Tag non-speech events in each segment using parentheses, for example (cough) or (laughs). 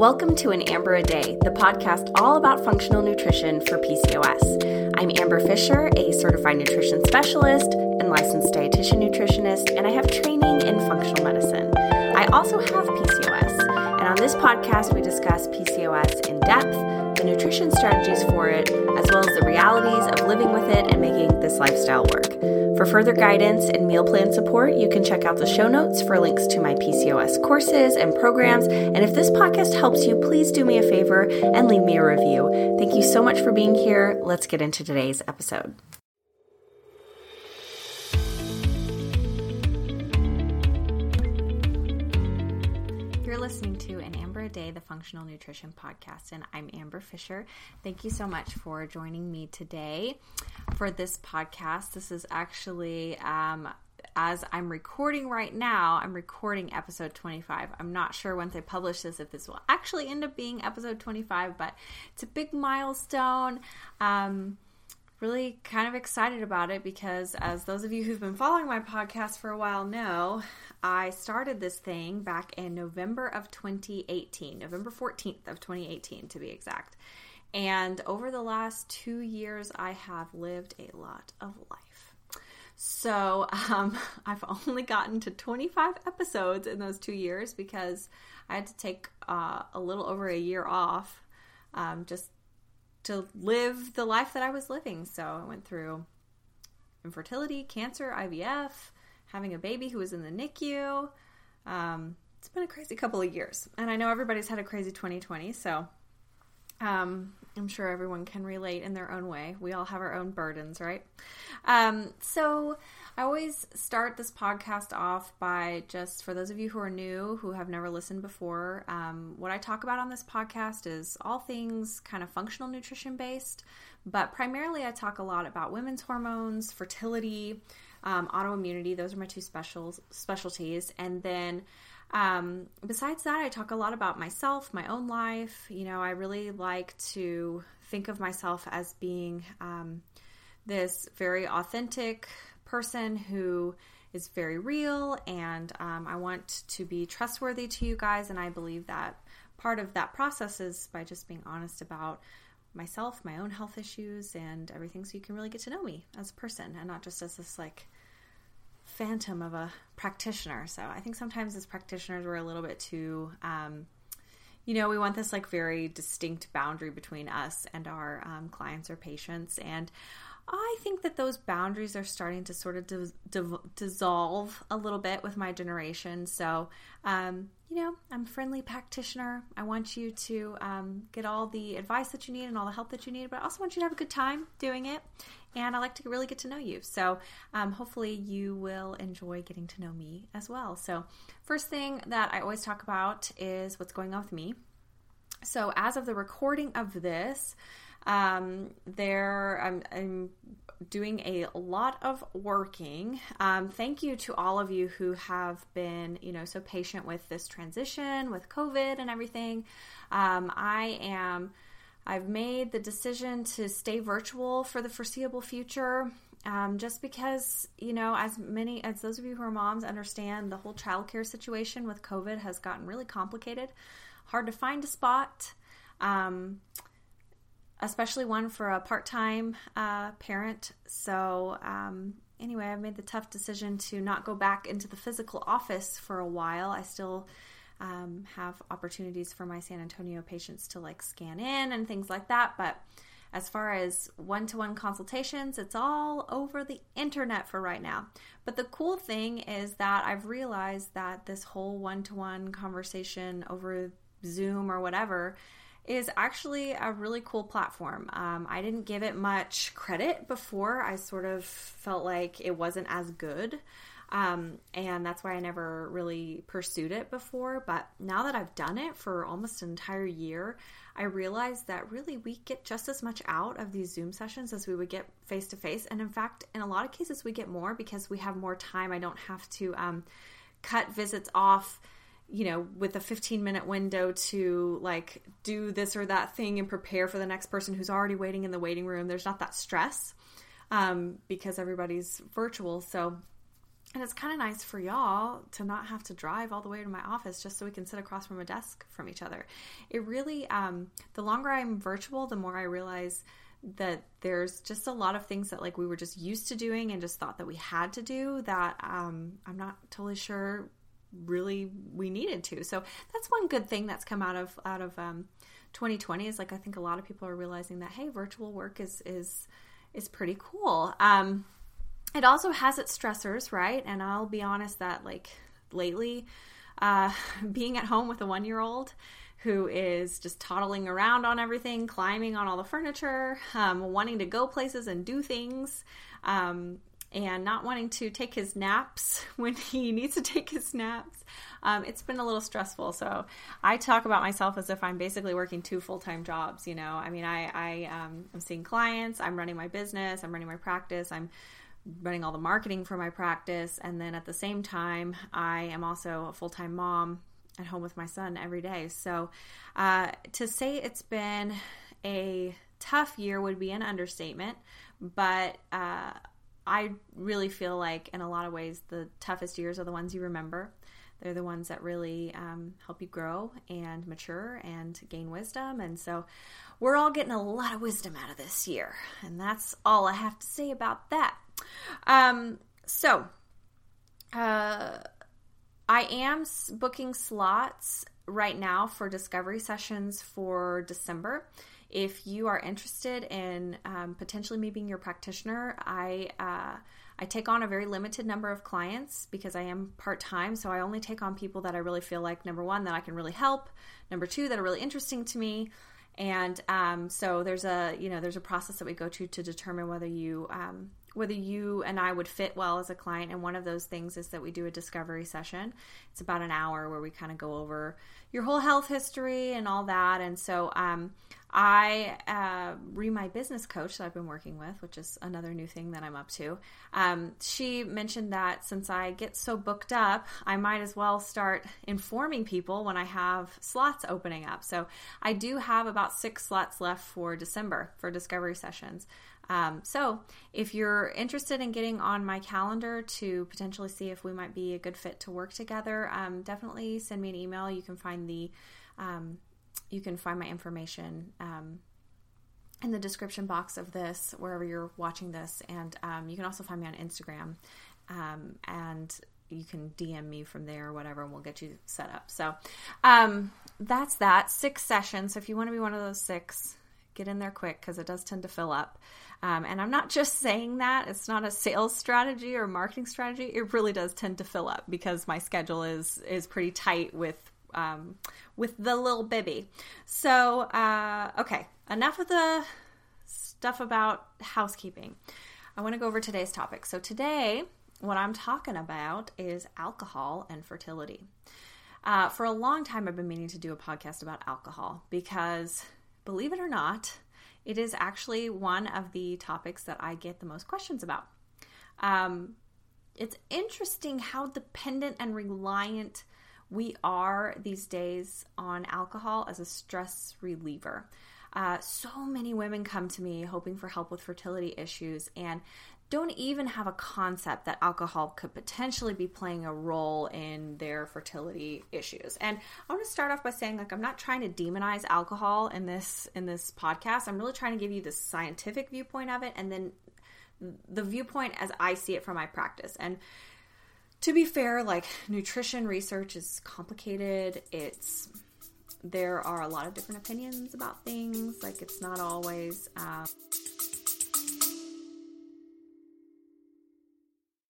Welcome to An Amber a Day, the podcast all about functional nutrition for PCOS. I'm Amber Fisher, a certified nutrition specialist and licensed dietitian nutritionist, and I have training in functional medicine. I also have PCOS, and on this podcast, we discuss PCOS in depth, the nutrition strategies for it, as well as the realities of living with it and making this lifestyle work. For further guidance and meal plan support, you can check out the show notes for links to my PCOS courses and programs. And if this podcast helps you, please do me a favor and leave me a review. Thank you so much for being here. Let's get into today's episode. Functional Nutrition Podcast, and I'm Amber Fisher. Thank you so much for joining me today for this podcast. This is actually, um, as I'm recording right now, I'm recording episode 25. I'm not sure once I publish this if this will actually end up being episode 25, but it's a big milestone. Um, really kind of excited about it because, as those of you who've been following my podcast for a while know, I started this thing back in November of 2018, November 14th of 2018 to be exact. And over the last two years, I have lived a lot of life. So um, (laughs) I've only gotten to 25 episodes in those two years because I had to take uh, a little over a year off um, just to live the life that I was living. So I went through infertility, cancer, IVF, having a baby who was in the NICU. Um, it's been a crazy couple of years. And I know everybody's had a crazy 2020. So um, I'm sure everyone can relate in their own way. We all have our own burdens, right? Um, so I always start this podcast off by just for those of you who are new, who have never listened before, um, what I talk about on this podcast is all things kind of functional nutrition based, but primarily I talk a lot about women's hormones, fertility, um, autoimmunity. Those are my two specials specialties, and then um, besides that, I talk a lot about myself, my own life. You know, I really like to think of myself as being um, this very authentic person who is very real, and um, I want to be trustworthy to you guys. And I believe that part of that process is by just being honest about myself, my own health issues, and everything, so you can really get to know me as a person and not just as this like phantom of a practitioner. So I think sometimes as practitioners, we're a little bit too, um, you know, we want this like very distinct boundary between us and our um, clients or patients. And I think that those boundaries are starting to sort of dis- dissolve a little bit with my generation. So, um, you know, I'm a friendly practitioner. I want you to um, get all the advice that you need and all the help that you need, but I also want you to have a good time doing it. And I like to really get to know you. So, um, hopefully, you will enjoy getting to know me as well. So, first thing that I always talk about is what's going on with me. So, as of the recording of this, um, there, I'm, I'm doing a lot of working. Um, thank you to all of you who have been, you know, so patient with this transition with COVID and everything. Um, I am. I've made the decision to stay virtual for the foreseeable future. Um, just because, you know, as many as those of you who are moms understand, the whole childcare situation with COVID has gotten really complicated. Hard to find a spot. Um, especially one for a part time uh, parent. So, um, anyway, I've made the tough decision to not go back into the physical office for a while. I still um, have opportunities for my San Antonio patients to like scan in and things like that. But as far as one to one consultations, it's all over the internet for right now. But the cool thing is that I've realized that this whole one to one conversation over Zoom or whatever is actually a really cool platform. Um, I didn't give it much credit before. I sort of felt like it wasn't as good. Um, and that's why I never really pursued it before. But now that I've done it for almost an entire year, I realized that really we get just as much out of these Zoom sessions as we would get face to face. And in fact, in a lot of cases, we get more because we have more time. I don't have to um, cut visits off you know, with a 15 minute window to like do this or that thing and prepare for the next person who's already waiting in the waiting room. There's not that stress um, because everybody's virtual. So and it's kind of nice for y'all to not have to drive all the way to my office just so we can sit across from a desk from each other. It really, um, the longer I'm virtual, the more I realize that there's just a lot of things that like we were just used to doing and just thought that we had to do that um, I'm not totally sure really we needed to. So that's one good thing that's come out of out of um, 2020 is like I think a lot of people are realizing that hey, virtual work is is is pretty cool. Um, it also has its stressors, right? And I'll be honest that like lately, uh, (laughs) being at home with a one year old who is just toddling around on everything, climbing on all the furniture, um, wanting to go places and do things, um, and not wanting to take his naps (laughs) when he needs to take his naps. Um, it's been a little stressful. So I talk about myself as if I'm basically working two full time jobs. You know, I mean, I, I um, I'm seeing clients, I'm running my business, I'm running my practice, I'm running all the marketing for my practice. And then at the same time, I am also a full time mom at home with my son every day. So uh, to say it's been a tough year would be an understatement. But uh, I really feel like, in a lot of ways, the toughest years are the ones you remember. They're the ones that really um, help you grow and mature and gain wisdom. And so we're all getting a lot of wisdom out of this year. And that's all I have to say about that. Um, so, uh, I am booking slots right now for discovery sessions for December. If you are interested in um, potentially me being your practitioner, I uh, I take on a very limited number of clients because I am part time. So I only take on people that I really feel like number one that I can really help, number two that are really interesting to me, and um, so there's a you know there's a process that we go to to determine whether you um, whether you and I would fit well as a client. And one of those things is that we do a discovery session. It's about an hour where we kind of go over your whole health history and all that. And so um, I, uh, Re, my business coach that I've been working with, which is another new thing that I'm up to, um, she mentioned that since I get so booked up, I might as well start informing people when I have slots opening up. So I do have about six slots left for December for discovery sessions. Um, so, if you're interested in getting on my calendar to potentially see if we might be a good fit to work together, um, definitely send me an email. You can find the um, you can find my information um, in the description box of this wherever you're watching this, and um, you can also find me on Instagram um, and you can DM me from there or whatever, and we'll get you set up. So um, that's that. Six sessions. So if you want to be one of those six, get in there quick because it does tend to fill up. Um, and I'm not (laughs) just saying that, it's not a sales strategy or marketing strategy. It really does tend to fill up because my schedule is is pretty tight with um, with the little bibby. So, uh, okay, enough of the stuff about housekeeping. I want to go over today's topic. So, today, what I'm talking about is alcohol and fertility. Uh, for a long time, I've been meaning to do a podcast about alcohol because, believe it or not, it is actually one of the topics that I get the most questions about. Um, it's interesting how dependent and reliant we are these days on alcohol as a stress reliever. Uh, so many women come to me hoping for help with fertility issues, and don't even have a concept that alcohol could potentially be playing a role in their fertility issues. And I want to start off by saying like I'm not trying to demonize alcohol in this in this podcast. I'm really trying to give you the scientific viewpoint of it and then the viewpoint as I see it from my practice. And to be fair, like nutrition research is complicated. It's there are a lot of different opinions about things. Like it's not always um,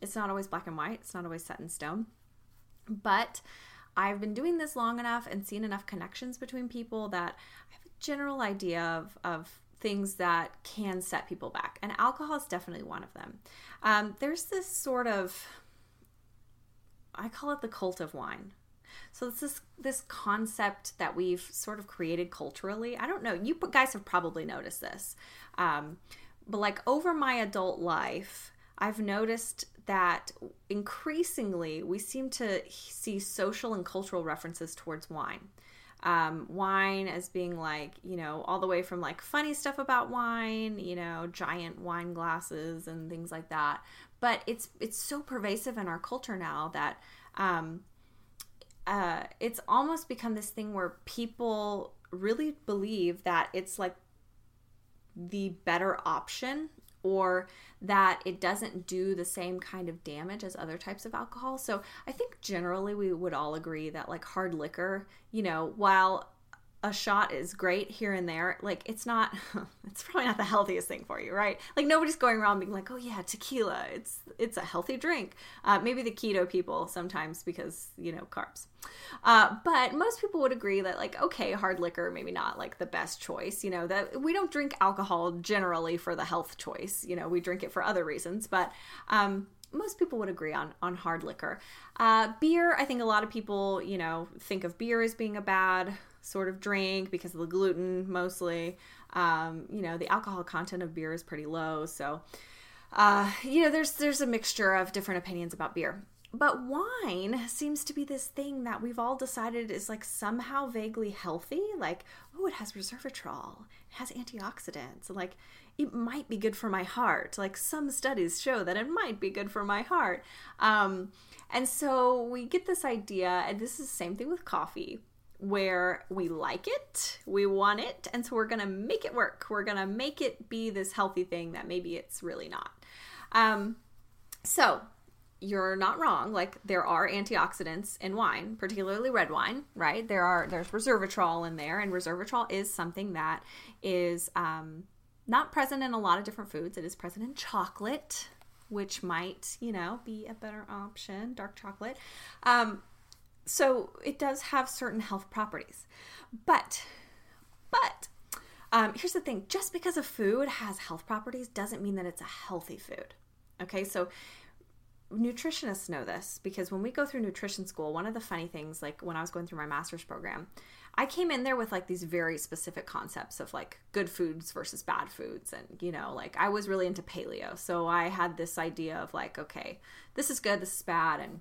It's not always black and white, it's not always set in stone. But I've been doing this long enough and seen enough connections between people that I have a general idea of, of things that can set people back, and alcohol is definitely one of them. Um, there's this sort of, I call it the cult of wine. So this this concept that we've sort of created culturally. I don't know. You guys have probably noticed this, um, but like over my adult life, I've noticed that increasingly we seem to see social and cultural references towards wine. Um, wine as being like, you know, all the way from like funny stuff about wine, you know, giant wine glasses and things like that. But it's it's so pervasive in our culture now that um, uh, it's almost become this thing where people really believe that it's like the better option or that it doesn't do the same kind of damage as other types of alcohol. So I think generally we would all agree that like hard liquor, you know, while a shot is great here and there like it's not (laughs) it's probably not the healthiest thing for you right? Like nobody's going around being like oh yeah tequila it's it's a healthy drink. Uh, maybe the keto people sometimes because you know carbs. Uh, but most people would agree that like okay hard liquor maybe not like the best choice you know that we don't drink alcohol generally for the health choice you know we drink it for other reasons but um, most people would agree on on hard liquor. Uh, beer, I think a lot of people, you know, think of beer as being a bad sort of drink because of the gluten mostly. Um, you know, the alcohol content of beer is pretty low, so uh, you know, there's there's a mixture of different opinions about beer. But wine seems to be this thing that we've all decided is like somehow vaguely healthy. Like, oh, it has resveratrol, it has antioxidants, like it might be good for my heart. Like some studies show that it might be good for my heart. Um, and so we get this idea, and this is the same thing with coffee where we like it, we want it, and so we're gonna make it work. We're gonna make it be this healthy thing that maybe it's really not. Um, so you're not wrong. Like there are antioxidants in wine, particularly red wine, right? There are there's resveratrol in there, and resveratrol is something that is um, not present in a lot of different foods. It is present in chocolate, which might you know be a better option, dark chocolate. Um, so it does have certain health properties. But, but, um, here's the thing just because a food has health properties doesn't mean that it's a healthy food. Okay, so nutritionists know this because when we go through nutrition school, one of the funny things, like when I was going through my master's program, I came in there with like these very specific concepts of like good foods versus bad foods. And, you know, like I was really into paleo. So I had this idea of like, okay, this is good, this is bad. And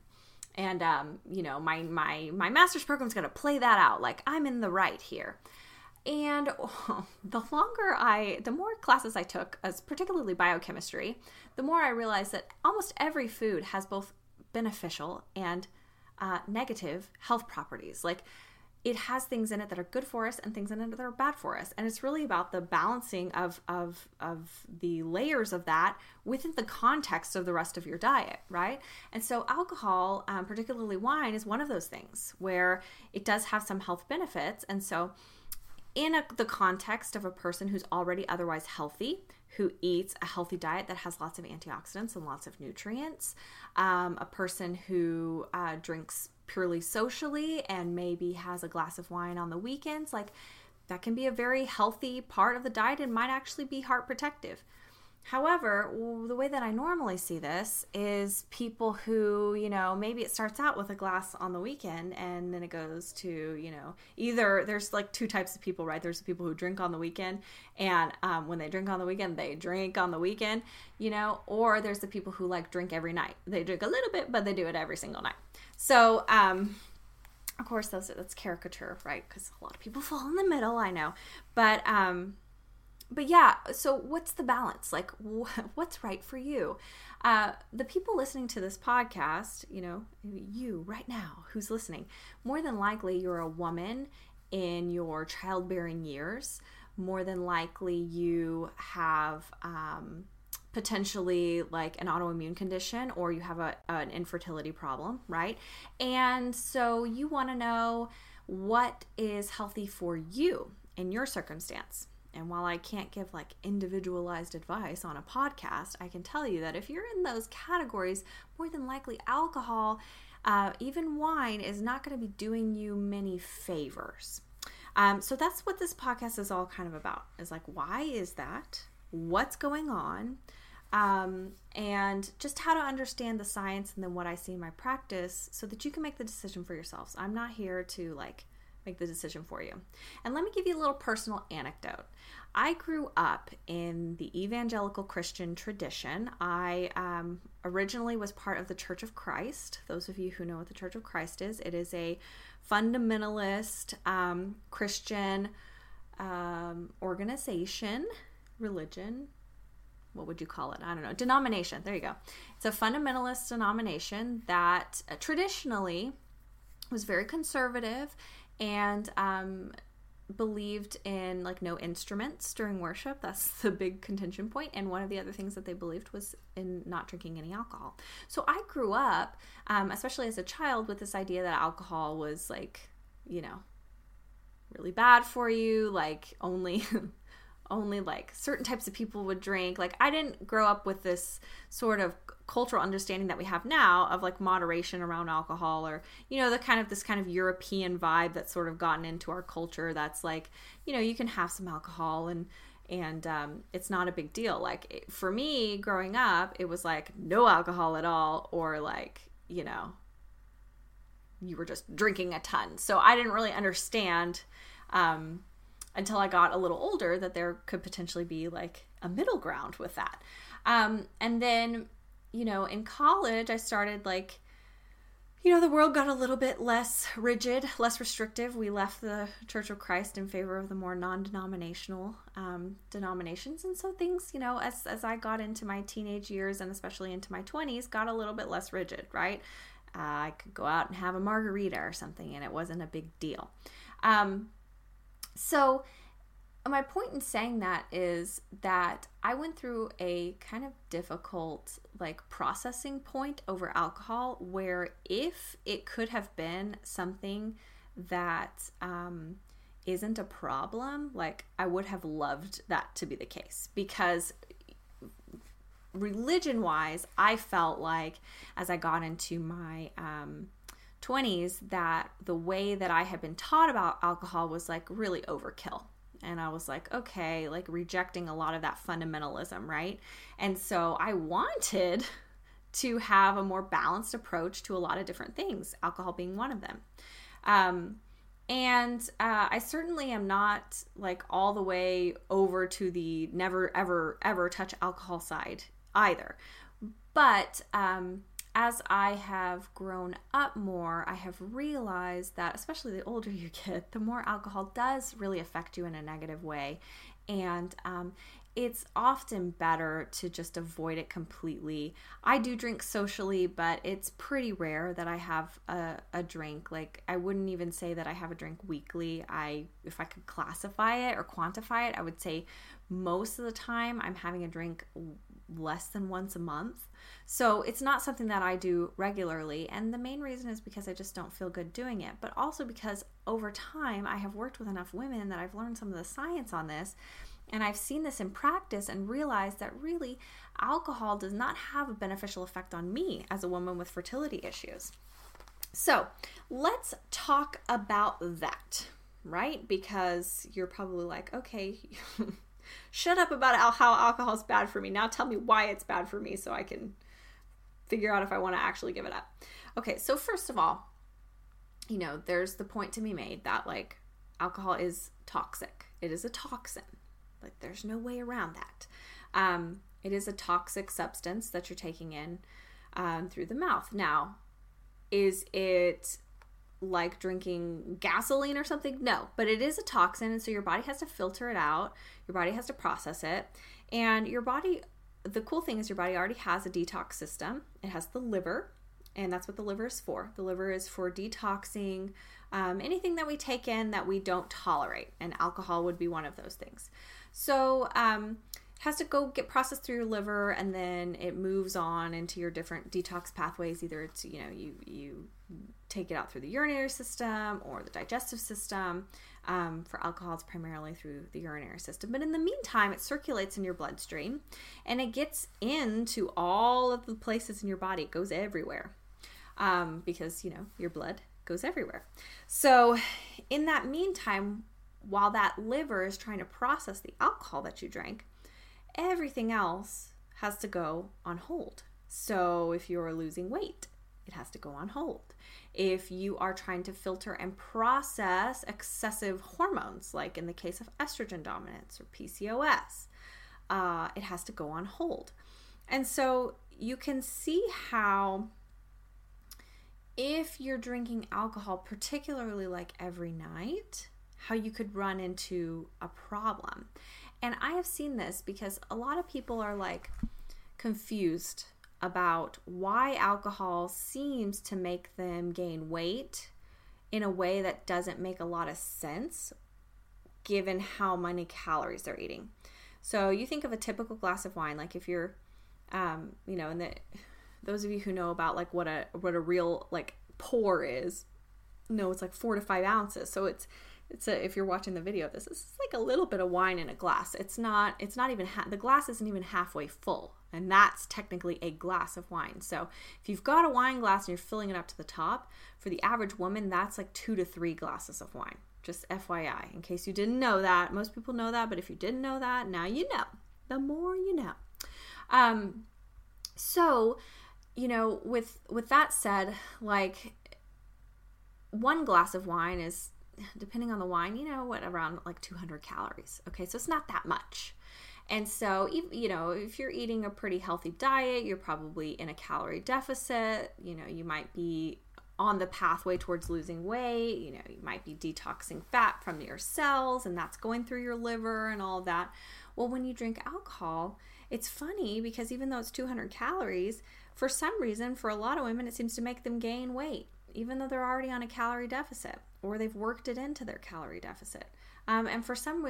and um, you know my my my master's program is going to play that out. Like i'm in the right here. And oh, (laughs) the longer i the more classes i took as particularly biochemistry the more i realized that almost every food has both beneficial and uh, negative health properties. Like it has things in it that are good for us and things in it that are bad for us. And it's really about the balancing of of of the layers of that within the context of the rest of your diet right? And so alcohol um, particularly wine is one of those things where it does have some health benefits. And so in a, the context of a person who's already otherwise healthy who eats a healthy diet that has lots of antioxidants and lots of nutrients um, a person who uh, drinks purely socially and maybe has a glass of wine on the weekends, like that can be a very healthy part of the diet and might actually be heart protective. However, the way that I normally see this is people who, you know, maybe it starts out with a glass on the weekend and then it goes to, you know, either there's like two types of people, right? There's the people who drink on the weekend and um, when they drink on the weekend, they drink on the weekend, you know, or there's the people who like drink every night. They drink a little bit, but they do it every single night. So, um, of course, that's, that's caricature, right? Because a lot of people (laughs) fall in the middle, I know. But, um, but yeah, so what's the balance? Like, wh- (laughs) what's right for you? Uh, the people listening to this podcast, you know, you right now who's listening, more than likely you're a woman in your childbearing years. More than likely you have um, potentially like an autoimmune condition or you have a, an infertility problem, right? And so you want to know what is healthy for you in your circumstance. And while I can't give like individualized advice on a podcast, I can tell you that if you're in those categories, more than likely alcohol, uh, even wine, is not going to be doing you many favors. Um, so that's what this podcast is all kind of about. Is like, why is that? What's going on? Um, and just how to understand the science and then what I see in my practice, so that you can make the decision for yourselves. I'm not here to like make the decision for you. And let me give you a little personal anecdote. I grew up in the evangelical Christian tradition. I um, originally was part of the Church of Christ. Those of you who know what the Church of Christ is, it is a fundamentalist um, Christian um, organization, religion. What would you call it? I don't know. Denomination. There you go. It's a fundamentalist denomination that uh, traditionally was very conservative and um, believed in like no instruments during worship. That's (laughs) the big contention point. And one of the other things that they believed was in not drinking any alcohol. So I grew up, um, especially as a child, with this idea that alcohol was like, you know, really bad for you, like only (laughs) only like certain types of people would drink. Like I didn't grow up with this sort of cultural understanding that we have now of like moderation around alcohol or you know the kind of this kind of European vibe that's sort of gotten into our culture that's like you know you can have some alcohol and and um, it's not a big deal like for me growing up it was like no alcohol at all or like you know you were just drinking a ton so i didn't really understand um, until I got a little older that there could potentially be like a middle ground with that. Um, and then, you know, in college, I started like, you know, the world got a little bit less rigid, less restrictive. We left the Church of Christ in favor of the more non-denominational um, denominations, and so things, you know, as as I got into my teenage years and especially into my twenties, got a little bit less rigid. Right, uh, I could go out and have a margarita or something, and it wasn't a big deal. Um, so, my point in saying that is that I went through a kind of difficult like processing point over alcohol where if it could have been something that um, isn't a problem, like I would have loved that to be the case because religion wise, I felt like as I got into my um, 20s that the way that I had been taught about alcohol was like really overkill. And I was like, okay, like rejecting a lot of that fundamentalism, right? And so I wanted (laughs) to have a more balanced approach to a lot of different things, alcohol being one of them. Um, and uh, I certainly am not like all the way over to the never, ever, ever touch alcohol side either. But um, as I have grown up more, I have realized that, especially the older (laughs) you get, the more alcohol does really affect you in a negative way. And um, it's often better to just avoid it completely. I do drink socially, but it's pretty rare that I have a, a drink. Like I wouldn't even say that I have a drink weekly. I if I could classify it or quantify it, I would say most of the time I'm having a drink less than once a month. So it's not something that I do regularly. And the main reason is because I just don't feel good doing it, but also because over time I have worked with enough women that I've learned some of the science on this. And I've seen this in practice and realized that really alcohol does not have a beneficial effect on me as a woman with fertility issues. So let's talk about that, right? Because you're probably like, okay, (laughs) shut up about how alcohol is bad for me. Now tell me why it's bad for me so I can figure out if I want to actually give it up. Okay, so first of all, you know, there's the point to be made that like alcohol is toxic. It is a toxin. Like there's no way around that. Um, it is a toxic substance that you're taking in um, through the mouth. Now, is it like drinking gasoline or something? No, but it is a toxin, and so your body has to filter it out. Your body has to process it, and your body. The cool thing is your body already has a detox system. It has the liver, and that's what the liver is for. The liver is for detoxing um, anything that we take in that we don't tolerate, and alcohol would be one of those things. So um, has to go get processed through your liver, and then it moves on into your different detox pathways. Either it's you know you you take it out through the urinary system or the digestive system. Um, for alcohol, it's primarily through the urinary system. But in the meantime, it circulates in your bloodstream and it gets into all of the places in your body. It goes everywhere um, because, you know, your blood goes everywhere. So, in that meantime, while that liver is trying to process the alcohol that you drank, everything else has to go on hold. So if you're losing weight, it has to go on hold. If you are trying to filter and process excessive hormones, like in the case of estrogen dominance or PCOS, uh, it has to go on hold. And so you can see how if you're drinking alcohol, particularly like every night, how you could run into a problem. And I have seen this because a lot of people are like confused about why alcohol seems to make them gain weight in a way that doesn't make a lot of sense given how many calories they're eating. So you think of a typical glass of wine, like if you're, um, you know, and those of you who know about like what a what a real like pour is, know it's like four to five ounces. So it's it's a, if you're watching the video of this, it's like a little bit of wine in a glass. It's not it's not even ha- the glass isn't even halfway full, and that's technically a glass of wine. So if you've got a wine glass and you're filling it up to the top, for the average woman, that's like two to three glasses of wine. Just FYI, in case you didn't know that. Most people know that, but if you didn't know that, now you know. The more you know. Um, so, you know, with with that said, like one glass of wine is depending on the wine, you know, what around like 200 calories. Okay, so it's not that much. And so, you know, if you're eating a pretty healthy diet, you're probably in a calorie deficit. You know, you might be on the pathway towards losing weight. You know, you might be detoxing fat from your cells, and that's going through your liver and all that. Well, when you drink alcohol, it's funny because even though it's 200 calories, for some reason, for a lot of women, it seems to make them gain weight, even though they're already on a calorie deficit or they've worked it into their calorie deficit. Um, and for some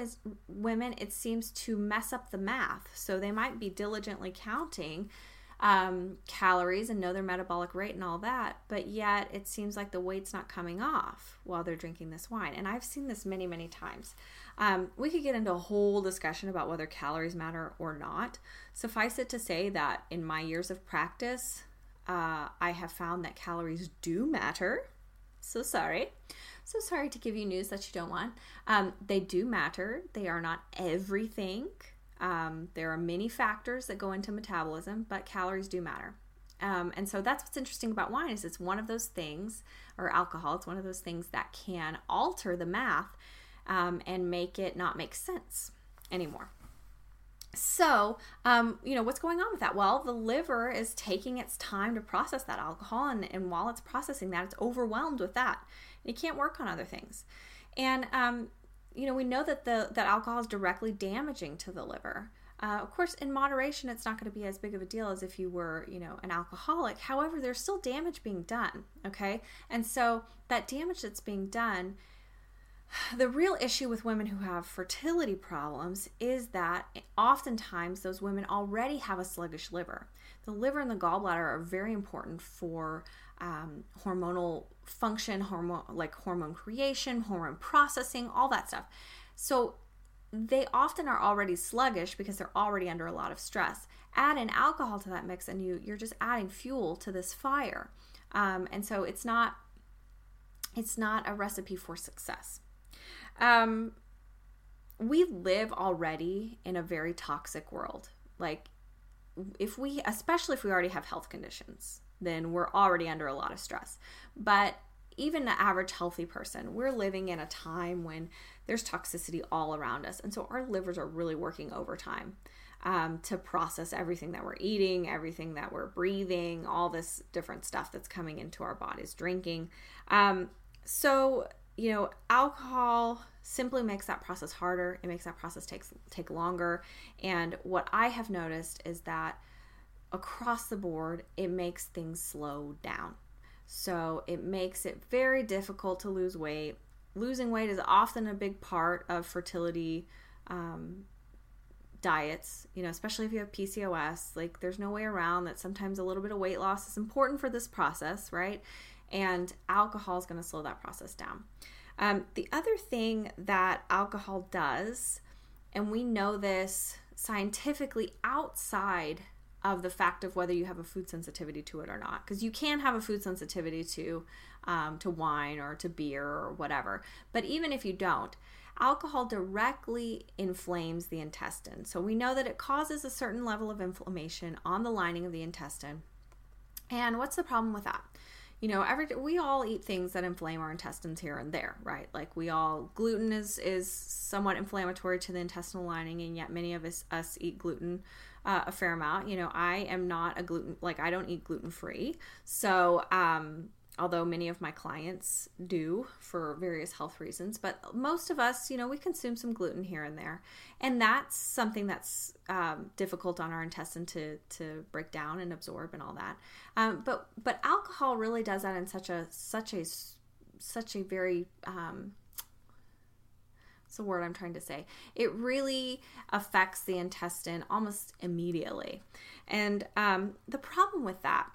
women, it seems to mess up the math. So they might be diligently counting um, calories and know their metabolic rate and all that, but yet it seems like the weight's not coming off while they're drinking this wine. And I've seen this many, many times. Um, we could get into a whole discussion about whether calories matter or not. Suffice it to say that in my years of practice, uh, I have found that calories do matter. So sorry. So sorry to give you news that you don't want. Um, they do matter. They are not everything. Um, there are many factors that go into metabolism, but calories do matter. Um, and so that's what's interesting about wine is it's one of those things, or alcohol. It's one of those things that can alter the math um, and make it not make sense anymore. So, um, you know, what's going on with that? Well, the liver is taking its time to process that alcohol, and, and while it's processing that, it's overwhelmed with that. You can't work on other things. And um, you know, we know that the that alcohol is directly damaging to the liver. Uh, of course, in moderation, it's not going to be as big of a deal as if you were, you know, an alcoholic. However, there's still damage being done. Okay, and so that damage that's being done. The real issue with women who have fertility problems is that oftentimes those women already have a sluggish liver. The liver and the gallbladder are very important for um, hormonal function, hormone like hormone creation, hormone processing, all that stuff. So they often are already sluggish because they're already under a lot of stress. Add in alcohol to that mix, and you you're just adding fuel to this fire. Um, and so it's not it's not a recipe for success. Um, we live already in a very toxic world. Like if we, especially if we already have health conditions, then we're already under a lot of stress. But even the average healthy person, we're living in a time when there's toxicity all around us. And so our livers are really working overtime um, to process everything that we're eating, everything that we're breathing, all this different stuff that's coming into our bodies, drinking. Um, so, you know, alcohol simply makes that process harder. It makes that process takes take longer. And what I have noticed is that across the board, it makes things slow down. So it makes it very difficult to lose weight. Losing weight is often a big part of fertility um, diets, you know, especially if you have PCOS. Like, there's no way around that sometimes a little bit of weight loss is important for this process, right? And alcohol is going to slow that process down. Um, the other thing that alcohol does, and we know this scientifically outside of the fact of whether you have a food sensitivity to it or not. Because you can have a food sensitivity to um, to wine or to beer or whatever but even if you don't alcohol directly inflames the intestine. So we know that it causes a certain level of inflammation on the lining of the intestine. And what's the problem with that? You know every we all eat things that inflame our intestines here and there right? Like we all gluten is is somewhat inflammatory to the intestinal lining and yet many of us us eat gluten uh, a fair amount. You know i am not a gluten like i don't eat gluten free so um although many of my clients do for various health reasons but most of us you know we consume some gluten here and there. And that's something that's um, difficult on our intestine to to break down and absorb and all that. Um, but but alcohol really does that in such a such a such a very um, what's the word I'm trying to say? It really affects the intestine almost immediately. And um, the problem with that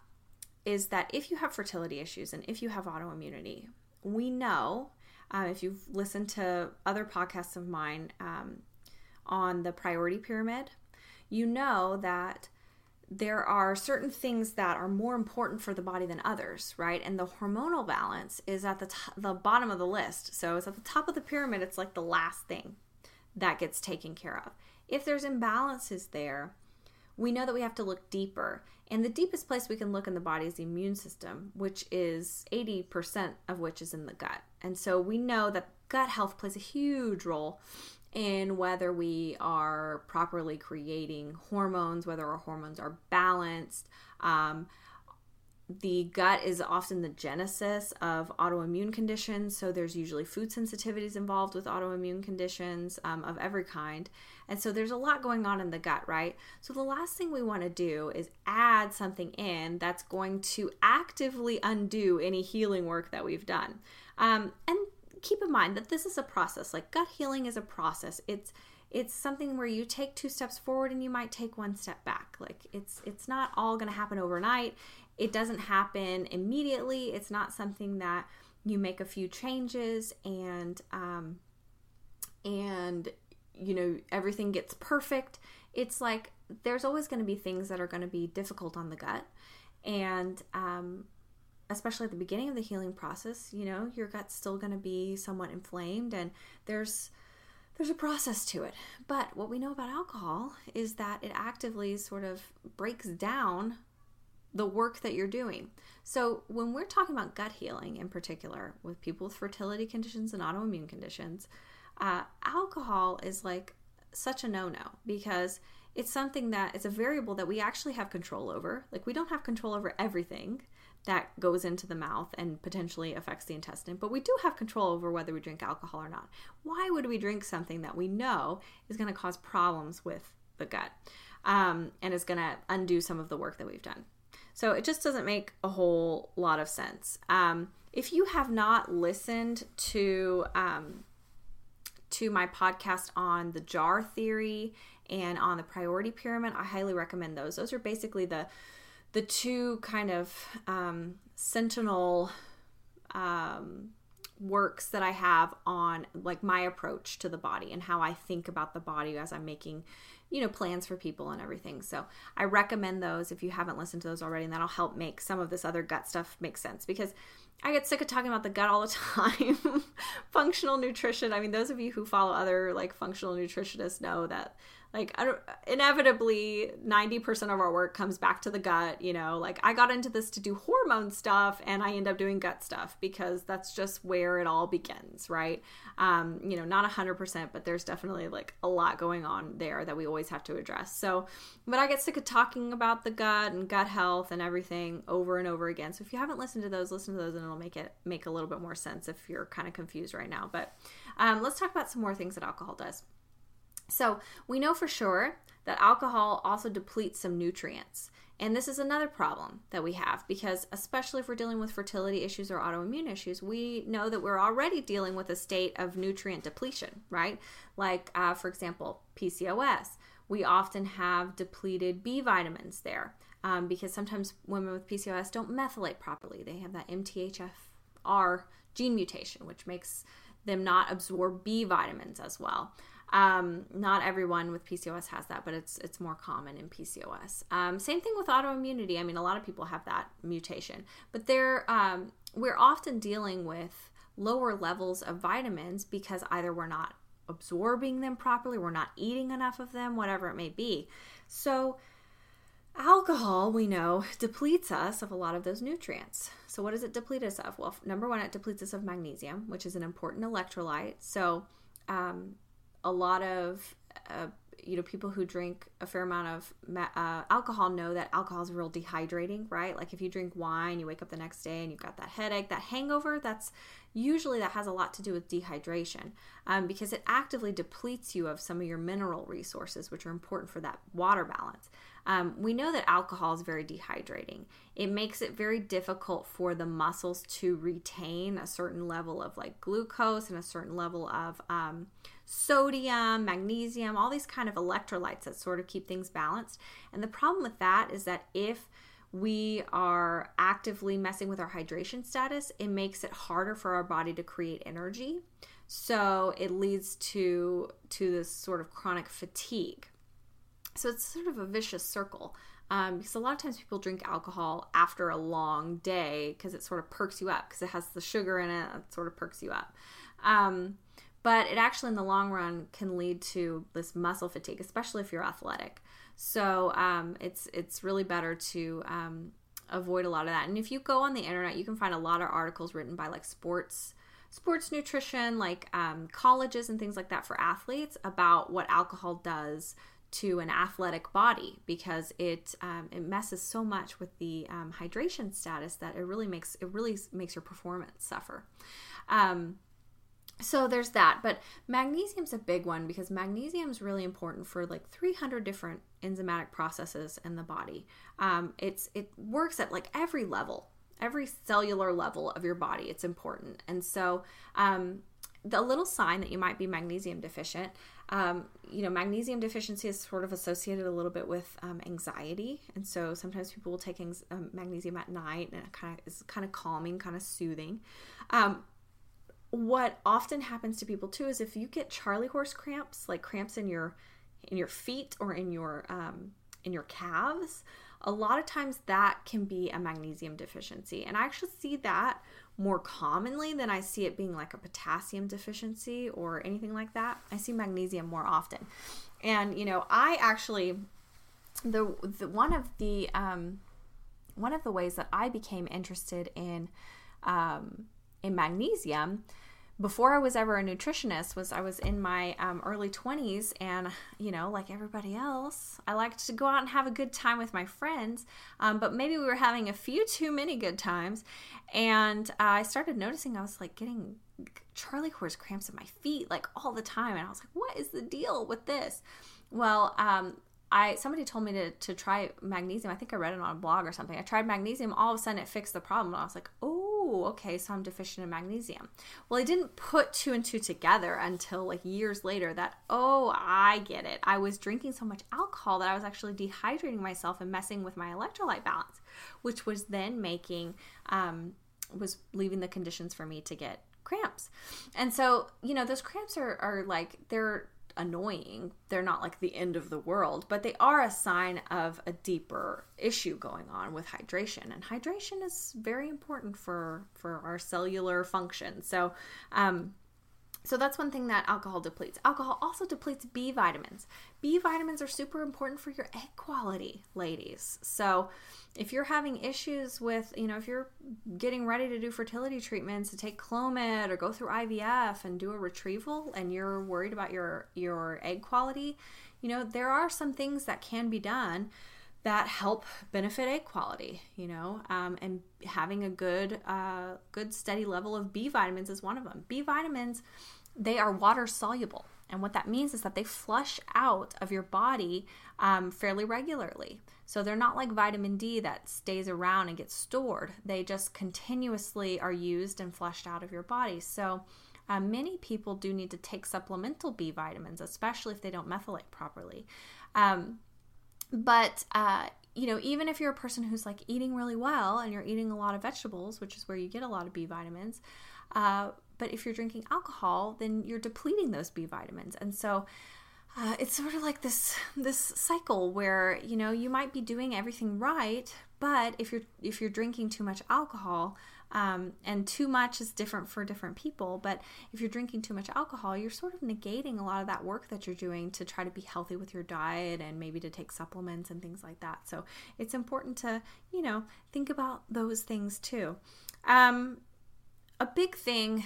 is that if you have fertility issues and if you have autoimmunity, we know uh, if you've listened to other podcasts of mine um, on the priority pyramid, you know that there are certain things that are more important for the body than others, right? And the hormonal balance is at the t- the bottom of the list. So it's at the top of the pyramid. It's like the last thing that gets taken care of. If there's imbalances there, we know that we have to look deeper. And the deepest place we can look in the body is the immune system, which is 80% of which is in the gut. And so we know that gut health plays a huge role in whether we are properly creating hormones, whether our hormones are balanced. Um, the gut is often the genesis of autoimmune conditions, so there's usually food sensitivities involved with autoimmune conditions um, of every kind. And so there's a lot going on in the gut, right? So the last thing we want to do is add something in that's going to actively undo any healing work that we've done. Um, and keep in mind that this is a process. Like gut healing is a process. It's it's something where you take two steps forward and you might take one step back. Like it's it's not all going to happen overnight. It doesn't happen immediately. It's not something that you make a few changes and um, and you know everything gets perfect. It's like there's always going to be things that are going to be difficult on the gut, and um, especially at the beginning of the healing process, you know, your gut's still going to be somewhat inflamed and there's there's a process to it. But what we know about alcohol is that it actively sort of breaks down the work that you're doing. So, when we're talking about gut healing in particular with people with fertility conditions and autoimmune conditions, uh, alcohol is like such a no no because it's something that it's a variable that we actually have control over. Like, we don't have control over everything that goes into the mouth and potentially affects the intestine, but we do have control over whether we drink alcohol or not. Why would we drink something that we know is going to cause problems with the gut um, and is going to undo some of the work that we've done? So it just doesn't make a whole lot of sense. Um, if you have not listened to um, to my podcast on the jar theory and on the priority pyramid, I highly recommend those. Those are basically the the two kind of um, sentinel um, works that I have on like my approach to the body and how I think about the body as I'm making, you know, plans for people and everything. So I recommend those if you haven't listened to those already, and that'll help make some of this other gut stuff make sense because I get sick of talking about the gut all the (laughs) time. functional nutrition. I mean, those of you who follow other like functional nutritionists know that like inevitably 90% of our work comes back to the gut you know? Like i got into this to do hormone stuff and i end up doing gut stuff because that's just where it all begins right? Um, you know not 100% but there's definitely like a lot going on there that we always have to address. So but i get sick of talking about the gut and gut health and everything over and over again. So if you haven't listened to those listen to those and it'll make it make a little bit more sense if you're kind of confused right now. But um, let's talk about some more things that alcohol does so we know for sure that alcohol also depletes some nutrients. And this is another problem that we have because, especially if we're dealing with fertility issues or autoimmune issues, we know that we're already dealing with a state of nutrient depletion, right? Like, uh, for example, PCOS. We often have depleted B vitamins there um, because sometimes women with PCOS don't methylate properly. They have that MTHFR gene mutation, which makes them not absorb B vitamins as well. Um, not everyone with PCOS has that, but it's it's more common in PCOS. Um, same thing with autoimmunity. I mean, a lot of people have that mutation, but they're um, we're often dealing with lower levels of vitamins because either we're not absorbing them properly, we're not eating enough of them, whatever it may be. So Alcohol, we know, depletes us of a lot of those nutrients. So, what does it deplete us of? Well, number one, it depletes us of magnesium, which is an important electrolyte. So, um, a lot of uh, you know people who drink a fair amount of uh, alcohol know that alcohol is real dehydrating right like if you drink wine you wake up the next day and you've got that headache that hangover that's usually that has a lot to do with dehydration um, because it actively depletes you of some of your mineral resources which are important for that water balance um, we know that alcohol is very dehydrating. It makes it very difficult for the muscles to retain a certain level of like glucose and a certain level of um, sodium, magnesium, all these kind of electrolytes that sort of keep things balanced. And the problem with that is that if we are actively messing with our hydration status, it makes it harder for our body to create energy. So it leads to to this sort of chronic fatigue. So it's sort of a vicious circle. Um, because a lot of times people drink alcohol after a long day because it sort of perks you up because it has the sugar in it. It sort of perks you up. Um, but it actually, in the long run, can lead to this muscle fatigue, especially if you're athletic. So um, it's it's really better to um, avoid a lot of that. And if you go on the internet, you can find a lot of articles written by like sports sports nutrition, like um, colleges and things like that for athletes about what alcohol does to an athletic body because it um, it messes so much with the um, hydration status that it really makes it really makes your performance suffer. Um, so there's that, but magnesium's a big one because magnesium is really important for like 300 different enzymatic processes in the body. Um, it's it works at like every level, every cellular level of your body. It's important, and so um, the little sign that you might be magnesium deficient um, you know, magnesium deficiency is sort of associated a little bit with um, anxiety, and so sometimes people will take um, magnesium at night, and it kind of is kind of calming, kind of soothing. What often happens to people too is if you get Charlie horse cramps, like cramps in your in your feet or in your um, in your calves, a lot of times that can be a magnesium deficiency, and I actually see that more commonly than I see it being like a potassium deficiency or anything like that. I see magnesium more often. And you know, I actually the, the one of the um, one of the ways that I became interested in um, in magnesium before I was ever a nutritionist was I was in my um, early 20s and you know like everybody else I liked to go out and have a good time with my friends um, but maybe we were having a few too many good times. And uh, I started noticing I was like getting Charlie horse cramps in my feet like all the time. And I was like what is the deal with this? Well um, I somebody told me to, to try magnesium. I think I read it on a blog or something. I tried magnesium. All of a sudden, it fixed the problem. And I was like, oh, okay, so I'm deficient in magnesium. Well, I didn't put two and two together until like years later. That oh, I get it. I was drinking so much alcohol that I was actually dehydrating myself and messing with my electrolyte balance, which was then making um, was leaving the conditions for me to get cramps. And so, you know, those cramps are, are like, they're annoying. They're not like the end of the world, but they are a sign of a deeper issue going on with hydration. And hydration is very important for for our cellular function. So, um, so that's one thing that alcohol depletes. Alcohol also depletes B vitamins. B vitamins are super important for your egg quality, ladies. So if you're having issues with, you know, if you're getting ready to do fertility treatments to take Clomid or go through IVF and do a retrieval and you're worried about your your egg quality, you know, there are some things that can be done that help benefit egg quality, you know, um, and having a good, uh, good steady level of B vitamins is one of them. B vitamins, they are water soluble. And what that means is that they flush out of your body um, fairly regularly. So they're not like vitamin D that stays around and gets stored. They just continuously are used and flushed out of your body. So uh, many people do need to take supplemental B vitamins, especially if they don't methylate properly. Um, but uh, you know, even if you're a person who's like eating really well and you're eating a lot of vegetables, which is where you get a lot of B vitamins, uh, but if you're drinking alcohol, then you're depleting those B vitamins. And so uh, it's sort of like this this cycle where you know you might be doing everything right, but if you're if you're drinking too much alcohol, um, and too much is different for different people. But if you're drinking too much alcohol, you're sort of negating a lot of that work that you're doing to try to be healthy with your diet and maybe to take supplements and things like that. So it's important to you know think about those things too. Um, a big thing,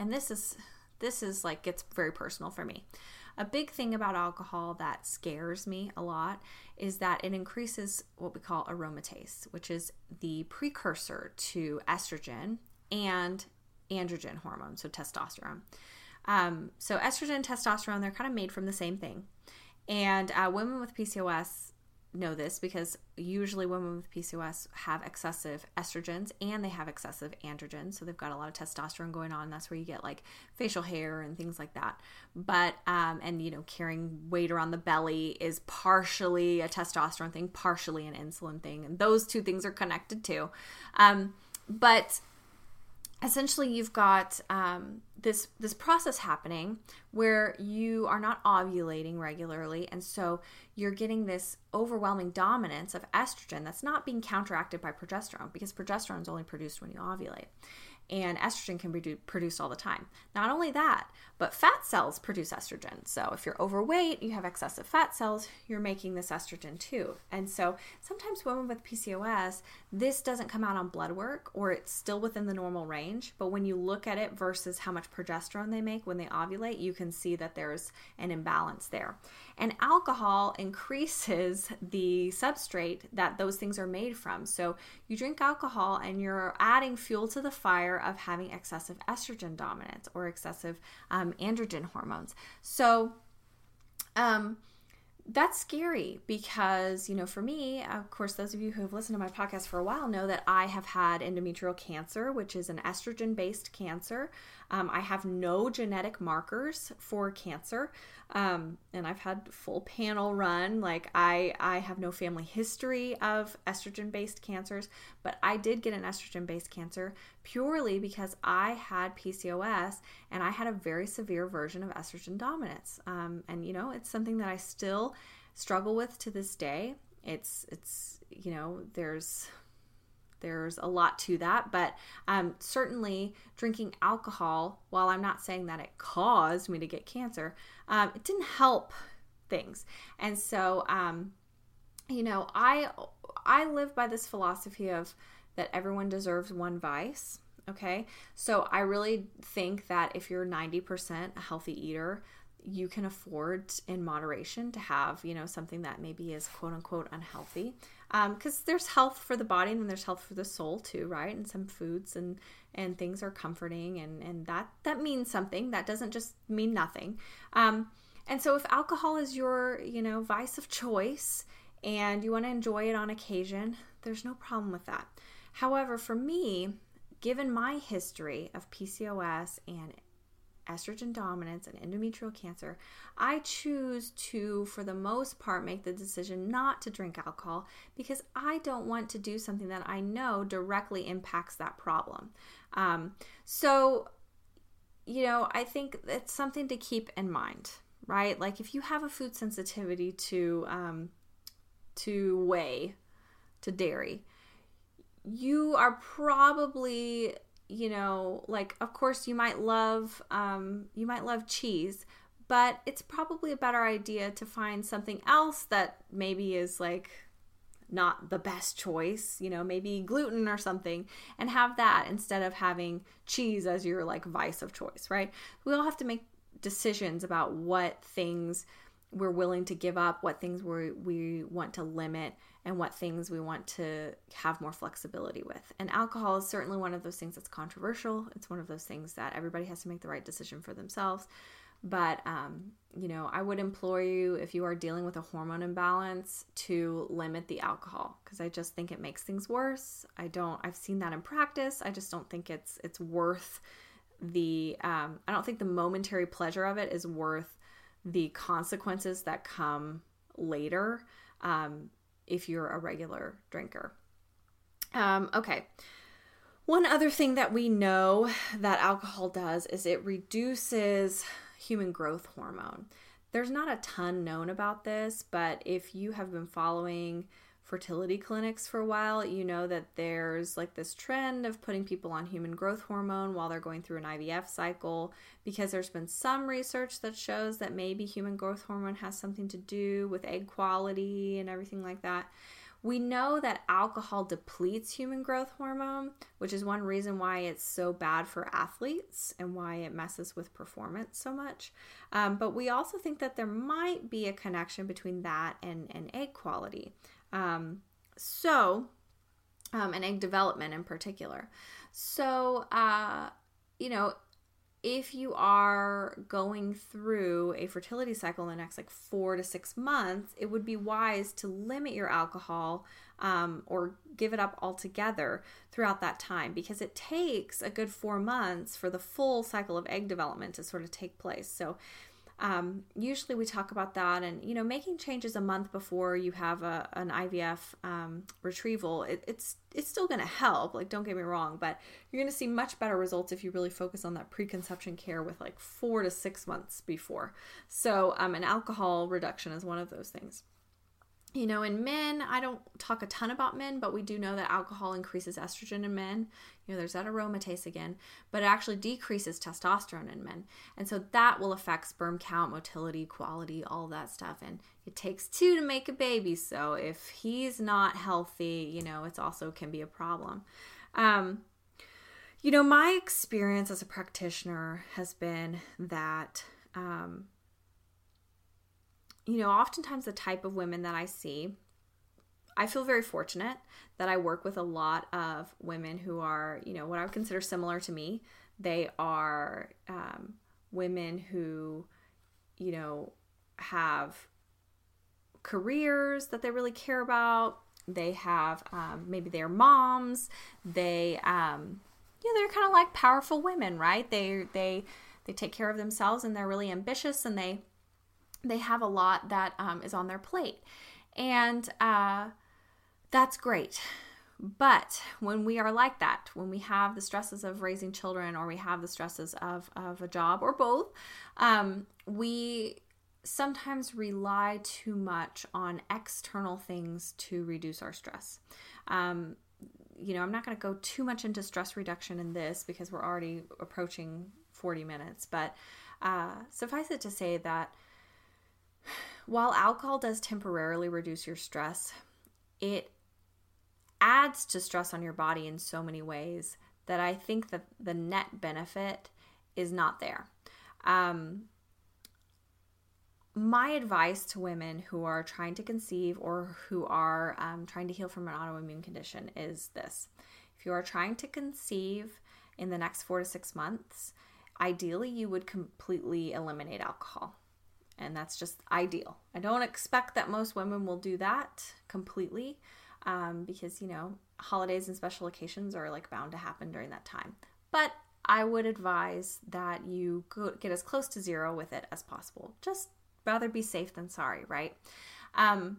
and this is this is like gets very personal for me. A big thing about alcohol that scares me a lot is that it increases what we call aromatase, which is the precursor to estrogen and androgen hormone, so testosterone. Um, so estrogen and testosterone, they're kind of made from the same thing. And uh, women with PCOS know this because usually women with PCOS have excessive estrogens and they have excessive androgens. So they've got a lot of testosterone going on. That's where you get like facial hair and things like that. But, um, and you know, carrying weight around the belly is partially a testosterone thing, partially an insulin thing. And those two things are connected too. Um, but essentially you've got um, this this process happening where you are not ovulating regularly and so you're getting this overwhelming dominance of estrogen that's not being counteracted by progesterone because progesterone is only produced when you ovulate and estrogen can be produced all the time. Not only that, but fat cells produce estrogen. So if you're overweight, you have excessive fat cells, you're making this estrogen too. And so sometimes women with PCOS, this doesn't come out on blood work or it's still within the normal range. But when you look at it versus how much progesterone they make when they ovulate, you can see that there's an imbalance there. And alcohol (laughs) increases the substrate that those things are made from. So you drink alcohol and you're adding fuel to the fire of having excessive estrogen dominance or excessive um, androgen hormones. So, um, that's scary because, you know, for me, of course, those of you who have listened to my podcast for a while know that I have had endometrial cancer, which is an estrogen based cancer. Um, I have no genetic markers for cancer. Um, and I've had full panel run. Like I, I have no family history of estrogen based cancers, but I did get an estrogen based cancer purely because I had PCOS and I had a very severe version of estrogen dominance. Um, and you know, it's something that I still struggle with to this day. It's, it's, you know, there's there's a lot to that, but um, certainly drinking alcohol, while I'm not saying that it caused me to get cancer, um, it didn't help things. And so, um, you know, I I live by this philosophy of that everyone deserves one vice. Okay, so I really think that if you're 90% a healthy eater, you can afford in moderation to have you know something that maybe is quote unquote unhealthy. Because um, there's health for the body and then there's health for the soul too right? And some foods and and things are comforting and and that that means something. That doesn't just mean nothing. Um, and so if alcohol is your you know vice of choice and you want to enjoy it on occasion there's no problem with that however for me given my history of pcos and estrogen dominance and endometrial cancer, I choose to, for the most part, make the decision not to drink alcohol because I don't want to do something that I know directly impacts that problem. Um, so, you know, I think it's something to keep in mind, right? Like if you have a food sensitivity to um, to whey, to dairy, you are probably you know, like of course you might love um, you might love cheese, but it's probably a better idea to find something else that maybe is like not the best choice, you know, maybe gluten or something, and have that instead of having cheese as your like vice of choice, right? We all have to make decisions about what things we're willing to give up, what things we we want to limit, and what things we want to have more flexibility with. And alcohol is certainly one of those things that's controversial. It's one of those things that everybody has to make the right decision for themselves. But, um, you know, I would implore you if you are dealing with a hormone imbalance to limit the alcohol because I just think it makes things worse. I don't, I've seen that in practice. I just don't think it's, it's worth the, um, I don't think the momentary pleasure of it is worth the consequences that come later. Um, if you're a regular drinker. Um, okay. One other thing that we know that alcohol does is it reduces human growth hormone. There's not a ton known about this, but if you have been following fertility clinics for a while, you know that there's like this trend of putting people on human growth hormone while they're going through an IVF cycle because there's been some research that shows that maybe human growth hormone has something to do with egg quality and everything like that. We know that alcohol depletes human growth hormone, which is one reason why it's so bad for athletes and why it messes with performance so much. Um, but we also think that there might be a connection between that and, and egg quality. Um, so, um, and egg development in particular. So, uh, you know, if you are going through a fertility cycle in the next like four to six months, it would be wise to limit your alcohol um, or give it up altogether throughout that time because it takes a good four months for the full cycle of egg development to sort of take place. So um, usually we talk about that and you know making changes a month before you have a, an ivf um, retrieval it, it's it's still going to help like don't get me wrong but you're going to see much better results if you really focus on that preconception care with like four to six months before. So um, an alcohol reduction is one of those things you know, in men, I don't talk a ton about men, but we do know that alcohol increases estrogen in men. You know, there's that aromatase again, but it actually decreases testosterone in men. And so that will affect sperm count, motility, quality, all that stuff. And it takes two to make a baby. So if he's not healthy, you know, it's also can be a problem. Um, you know, my experience as a practitioner has been that um, you know, oftentimes the type of women that I see, I feel very fortunate that I work with a lot of women who are, you know, what I would consider similar to me. They are um, women who, you know, have careers that they really care about. They have um, maybe they're moms. They, um, you know, they're kind of like powerful women, right? They they they take care of themselves and they're really ambitious and they they have a lot that um, is on their plate. And uh, that's great. But when we are like that, when we have the stresses of raising children or we have the stresses of, of a job or both, um, we sometimes rely too much on external things to reduce our stress. Um, you know, I'm not going to go too much into stress reduction in this because we're already approaching 40 minutes, but uh, suffice it to say that while alcohol does temporarily reduce your stress, it adds to stress on your body in so many ways that I think that the net benefit is not there. Um, my advice to women who are trying to conceive or who are um, trying to heal from an autoimmune condition is this if you are trying to conceive in the next four to six months, ideally you would completely eliminate alcohol and that's just ideal. I don't expect that most women will do that completely um, because, you know, holidays and special occasions are like bound to happen during that time. But I would advise that you get as close to zero with it as possible. Just rather be safe than sorry, right? Um,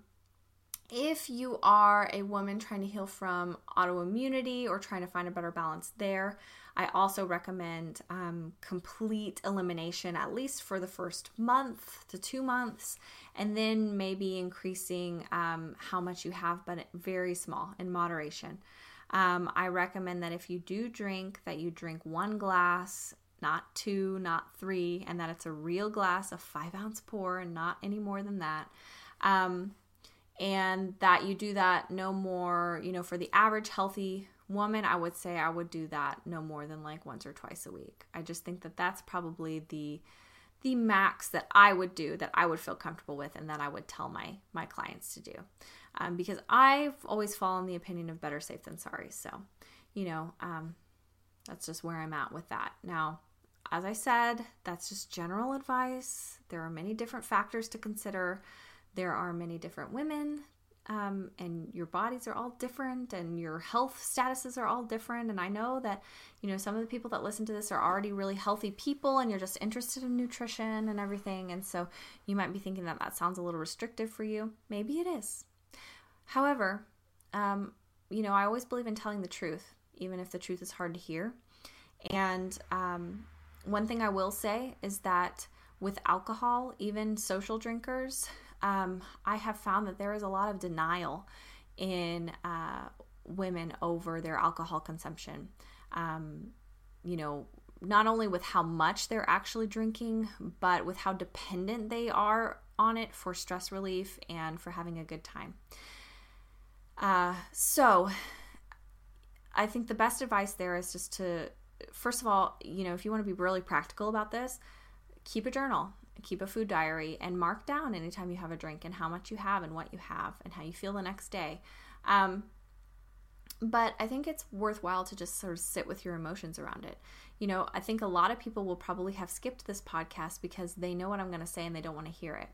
if you are a woman trying to heal from autoimmunity or trying to find a better balance there, I also recommend um, complete elimination, at least for the first month to two months, and then maybe increasing um, how much you have, but very small in moderation. Um, I recommend that if you do drink, that you drink one glass, not two, not three, and that it's a real glass, a five ounce pour, and not any more than that. Um, and that you do that no more, you know, for the average healthy woman, I would say I would do that no more than like once or twice a week. I just think that that's probably the the max that I would do that I would feel comfortable with and that I would tell my my clients to do. Um, because I've always fallen the opinion of better safe than sorry. So, you know, um, that's just where I'm at with that. Now, as I said, that's just general advice. There are many different factors to consider. There are many different women um, and your bodies are all different and your health statuses are all different. And i know that you know some of the people that listen to this are already really healthy people and you're just interested in nutrition and everything. And so you might be thinking that that sounds a little restrictive for you. Maybe it is. However, um, you know, I always believe in telling the truth, even if the truth is hard to hear. And um, one thing I will say is that with alcohol, even social drinkers, um, I have found that there is a lot of denial in uh, women over their alcohol consumption. Um, you know, not only with how much they're actually drinking, but with how dependent they are on it for stress relief and for having a good time. Uh, so, I think the best advice there is just to, first of all, you know, if you want to be really practical about this, keep a journal, keep a food diary, and mark down anytime you have a drink and how much you have and what you have and how you feel the next day. Um, but I think it's worthwhile to just sort of sit with your emotions around it. You know, I think a lot of people will probably have skipped this podcast because they know what I'm going to say and they don't want to hear it.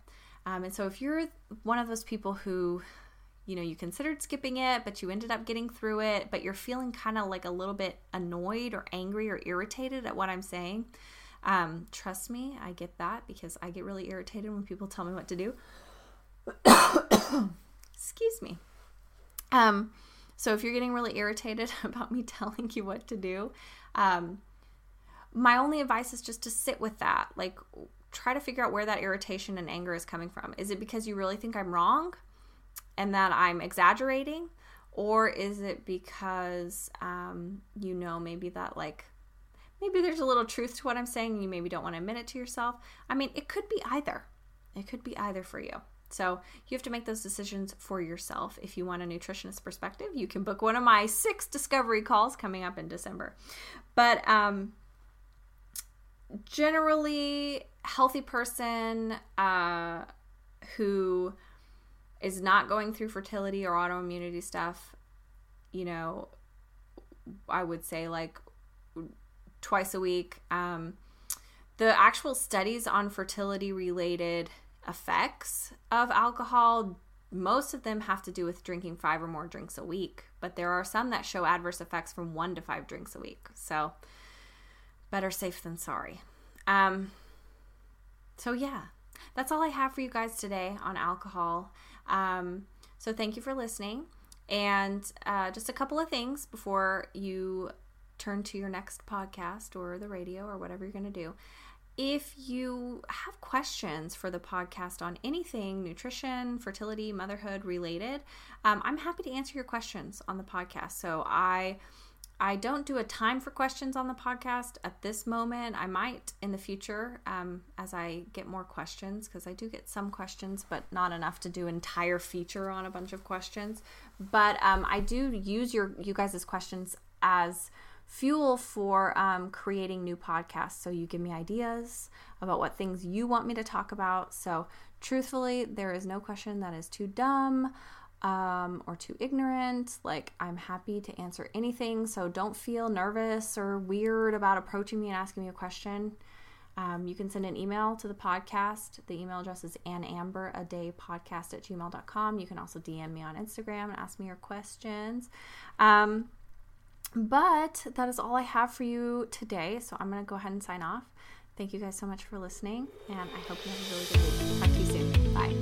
Um, and so if you're one of those people who, you know, you considered skipping it, but you ended up getting through it, but you're feeling kind of like a little bit annoyed or angry or irritated at what I'm saying, um, trust me, I get that because I get really irritated when people tell me what to do. (coughs) Excuse me. Um, so if you're getting really irritated (laughs) about me telling you what to do, um, my only advice is just to sit with that. Like, try to figure out where that irritation and anger is coming from. Is it because you really think I'm wrong and that I'm exaggerating? Or is it because um, you know maybe that, like, maybe there's a little truth to what I'm saying and you maybe don't want to admit it to yourself? I mean, it could be either. It could be either for you. So you have to make those decisions for yourself. If you want a nutritionist perspective, you can book one of my six discovery calls coming up in December. But um, generally, healthy person uh, who is not going through fertility or autoimmunity stuff, you know, I would say like twice a week. Um, the actual studies on fertility related effects of alcohol, most of them have to do with drinking five or more drinks a week, but there are some that show adverse effects from one to five drinks a week. So, better safe than sorry. Um, so, yeah, that's all I have for you guys today on alcohol. Um, so, thank you for listening. And uh, just a couple of things before you turn to your next podcast or the radio or whatever you're going to do if you have questions for the podcast on anything nutrition, fertility, motherhood related, um, I'm happy to answer your questions on the podcast. So I I don't do a time for questions on the podcast at this moment. I might in the future um, as I get more questions because I do get some questions, but not enough to do entire feature on a bunch of questions. But um, I do use your you guys' questions as fuel for um, creating new podcasts. So you give me ideas about what things you want me to talk about. So, truthfully, there is no question that is too dumb um, or too ignorant. Like, I'm happy to answer anything. So, don't feel nervous or weird about approaching me and asking me a question. Um, you can send an email to the podcast. The email address is anamberadaypodcast at gmail.com. You can also DM me on Instagram and ask me your questions. Um, but that is all I have for you today. So I'm going to go ahead and sign off. Thank you guys so much for listening, and I hope you have a really good week. Talk to you soon. Bye.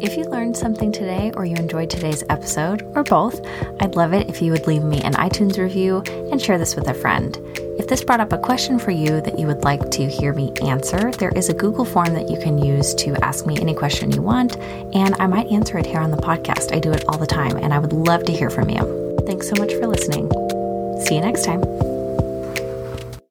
If you learned something today or you enjoyed today's episode, or both, I'd love it if you would leave me an iTunes review and share this with a friend. If this brought up a question for you that you would like to hear me answer, there is a Google form that you can use to ask me any question you want, and I might answer it here on the podcast. I do it all the time, and I would love to hear from you. Thanks so much for listening. See you next time.